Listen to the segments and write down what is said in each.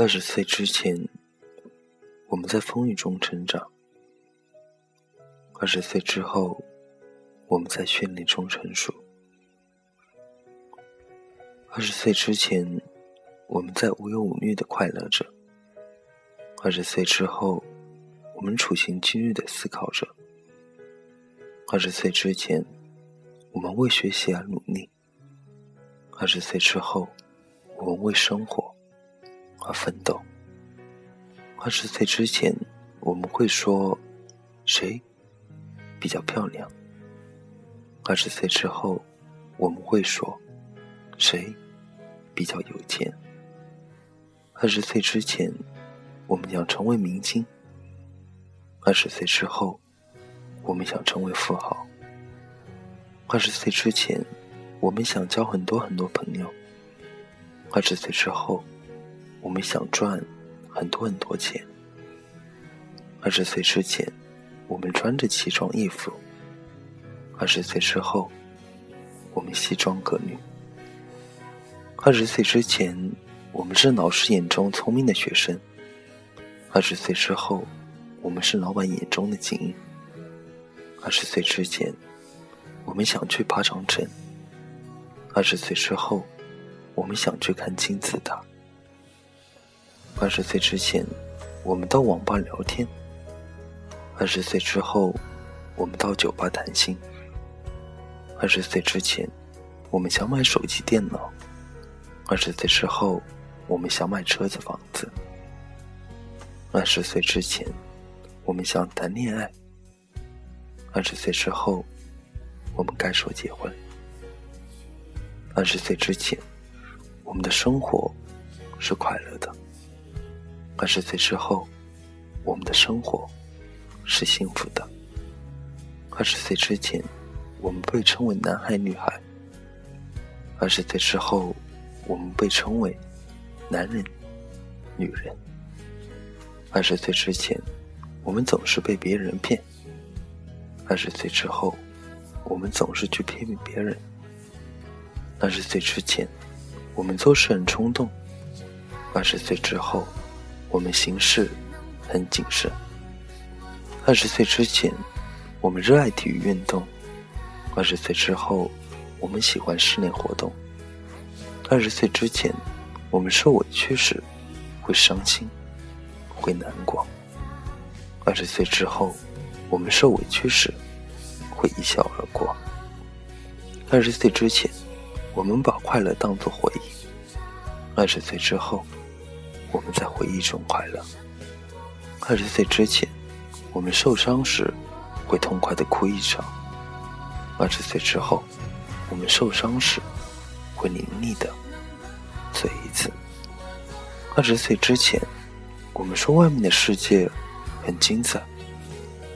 二十岁之前，我们在风雨中成长；二十岁之后，我们在绚丽中成熟。二十岁之前，我们在无忧无虑的快乐着；二十岁之后，我们处心积虑的思考着；二十岁之前，我们为学习而努力；二十岁之后，我们为生活。而奋斗。二十岁之前，我们会说谁比较漂亮；二十岁之后，我们会说谁比较有钱。二十岁之前，我们想成为明星；二十岁之后，我们想成为富豪。二十岁之前，我们想交很多很多朋友；二十岁之后，我们想赚很多很多钱。二十岁之前，我们穿着奇装异服；二十岁之后，我们西装革履。二十岁之前，我们是老师眼中聪明的学生；二十岁之后，我们是老板眼中的精英。二十岁之前，我们想去爬长城；二十岁之后，我们想去看金字塔。二十岁之前，我们到网吧聊天；二十岁之后，我们到酒吧谈心；二十岁之前，我们想买手机、电脑；二十岁之后，我们想买车子、房子；二十岁之前，我们想谈恋爱；二十岁之后，我们该说结婚；二十岁之前，我们的生活是快乐的。二十岁之后，我们的生活是幸福的。二十岁之前，我们被称为男孩女孩；二十岁之后，我们被称为男人女人。二十岁之前，我们总是被别人骗；二十岁之后，我们总是去骗别人。二十岁之前，我们做事很冲动；二十岁之后，我们行事很谨慎。二十岁之前，我们热爱体育运动；二十岁之后，我们喜欢室内活动。二十岁之前，我们受委屈时会伤心，会难过；二十岁之后，我们受委屈时会一笑而过。二十岁之前，我们把快乐当作回忆；二十岁之后，我们在回忆中快乐。二十岁之前，我们受伤时会痛快的哭一场；二十岁之后，我们受伤时会凌厉的醉一次。二十岁之前，我们说外面的世界很精彩；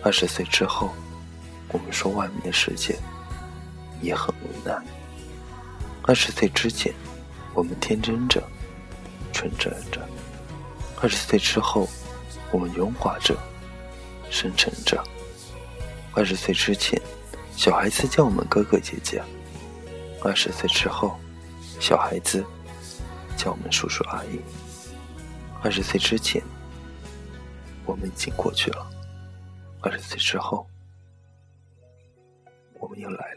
二十岁之后，我们说外面的世界也很无奈。二十岁之前，我们天真着，纯真着。二十岁之后，我们圆滑着，深沉着。二十岁之前，小孩子叫我们哥哥姐姐；二十岁之后，小孩子叫我们叔叔阿姨。二十岁之前，我们已经过去了；二十岁之后，我们又来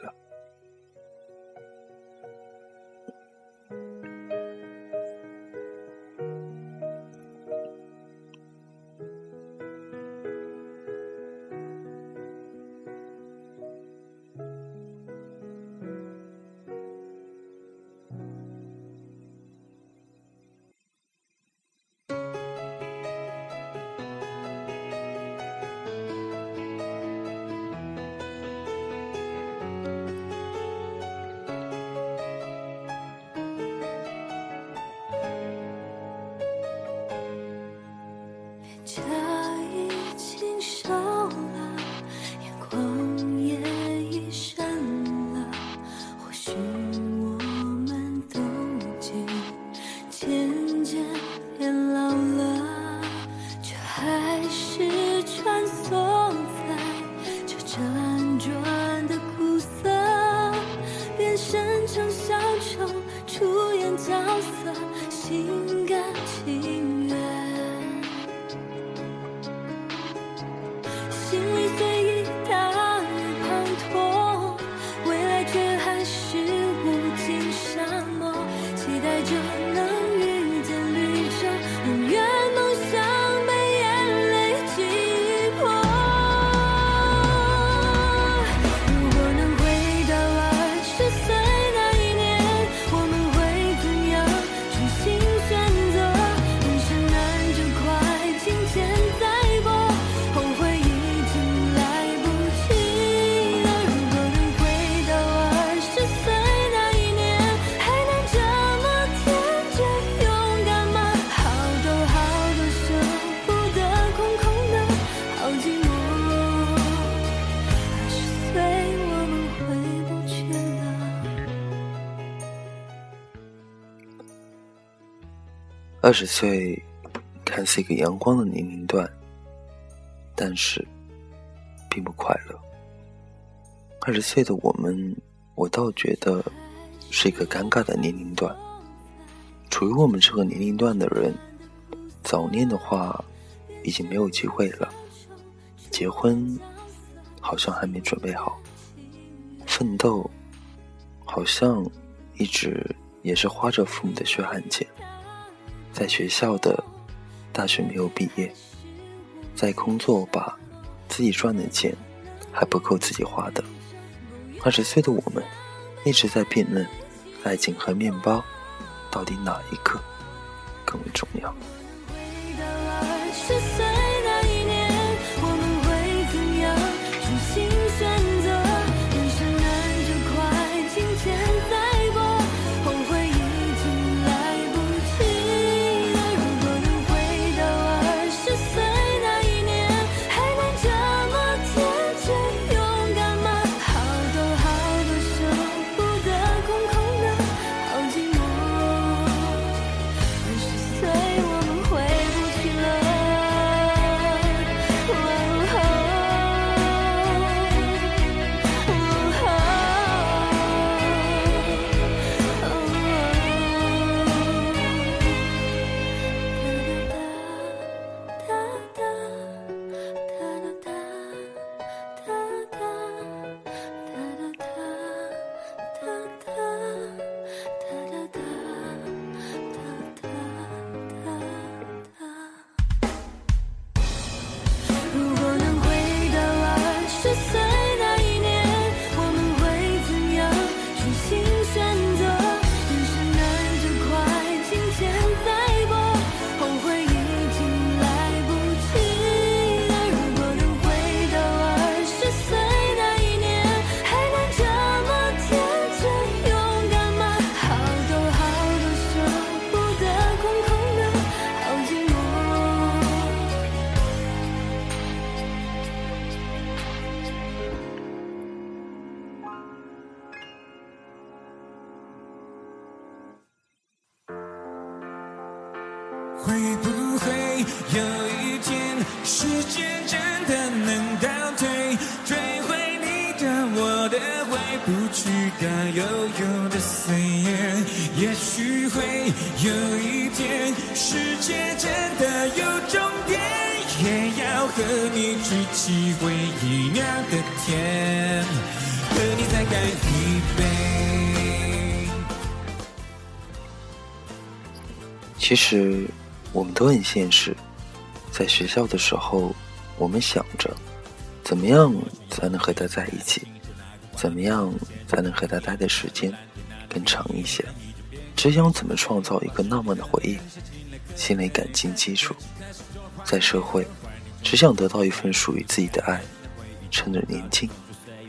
二十岁看似一个阳光的年龄段，但是并不快乐。二十岁的我们，我倒觉得是一个尴尬的年龄段。处于我们这个年龄段的人，早恋的话已经没有机会了，结婚好像还没准备好，奋斗好像一直也是花着父母的血汗钱。在学校的大学没有毕业，在工作吧自己赚的钱还不够自己花的。二十岁的我们一直在辩论，爱情和面包到底哪一个更为重要？回不去的、悠悠的岁月？也许会有一天，世界真的有终点，也要和你举起回忆酿的甜，和你再干一杯。其实。我们都很现实，在学校的时候，我们想着怎么样才能和他在一起，怎么样才能和他待的时间更长一些，只想怎么创造一个浪漫的回忆，心理感情基础。在社会，只想得到一份属于自己的爱，趁着年轻，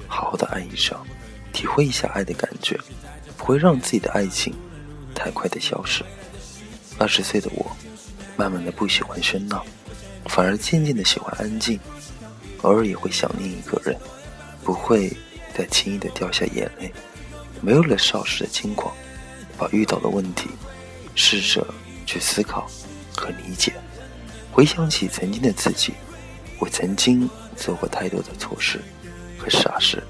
好好的爱一场，体会一下爱的感觉，不会让自己的爱情太快的消失。二十岁的我。慢慢的不喜欢喧闹，反而渐渐的喜欢安静。偶尔也会想念一个人，不会再轻易的掉下眼泪。没有了少时的轻狂，把遇到的问题试着去思考和理解。回想起曾经的自己，我曾经做过太多的错事和傻事，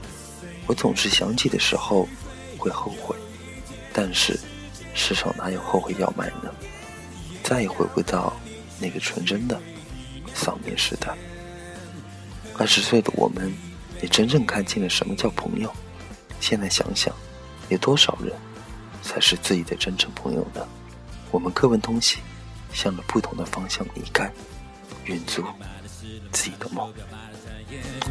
我总是想起的时候会后悔。但是世上哪有后悔药卖呢？再也回不到那个纯真的少年时代。二十岁的我们，也真正看清了什么叫朋友。现在想想，有多少人才是自己的真正朋友呢？我们各奔东西，向着不同的方向离开，远足自己的梦。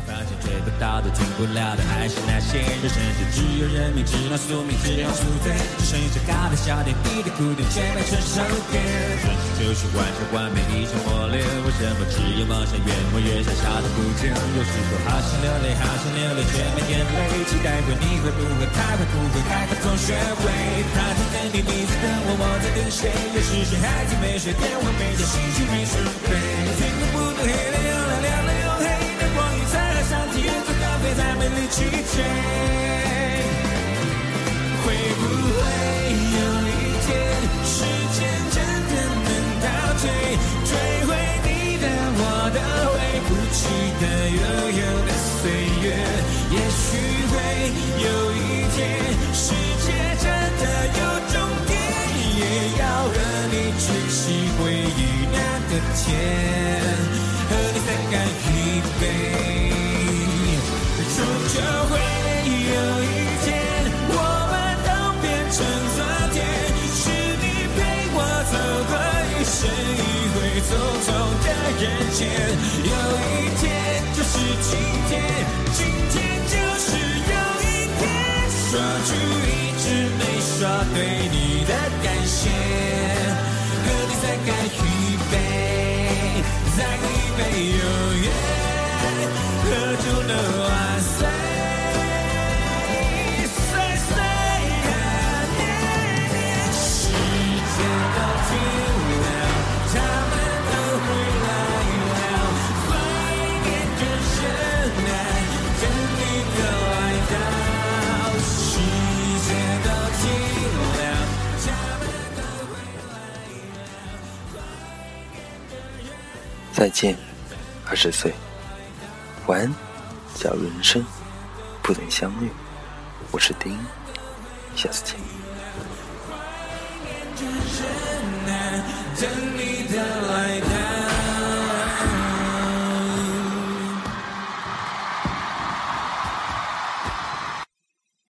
发现追不到的、停不了的，还是那些人。甚至只有人命，只能宿命，只要宿醉。只剩下高的笑点，低的哭点，却没成首歌。人生就是完成完美一场磨练。为什么只有梦想越磨越小，小的不见？有时候好想流泪，好想流泪，却没眼泪。期待会你会不会开，会不会开个同学会？他在等你，你在等我，我在等谁？有时谁还在没睡，电话没接，心情没准备。天空不懂黑去追，会不会有一天时间真的能倒退，追回你的我的，回不去的悠悠的岁月，也许会有一天世界真的有终点，也要和你珍惜回忆。那个甜，和你再干一杯。匆匆的人间，有一天就是今天，今天就是有一天，说出一直没说对再见，二十岁。晚安，假如人生不能相遇，我是丁，下次见。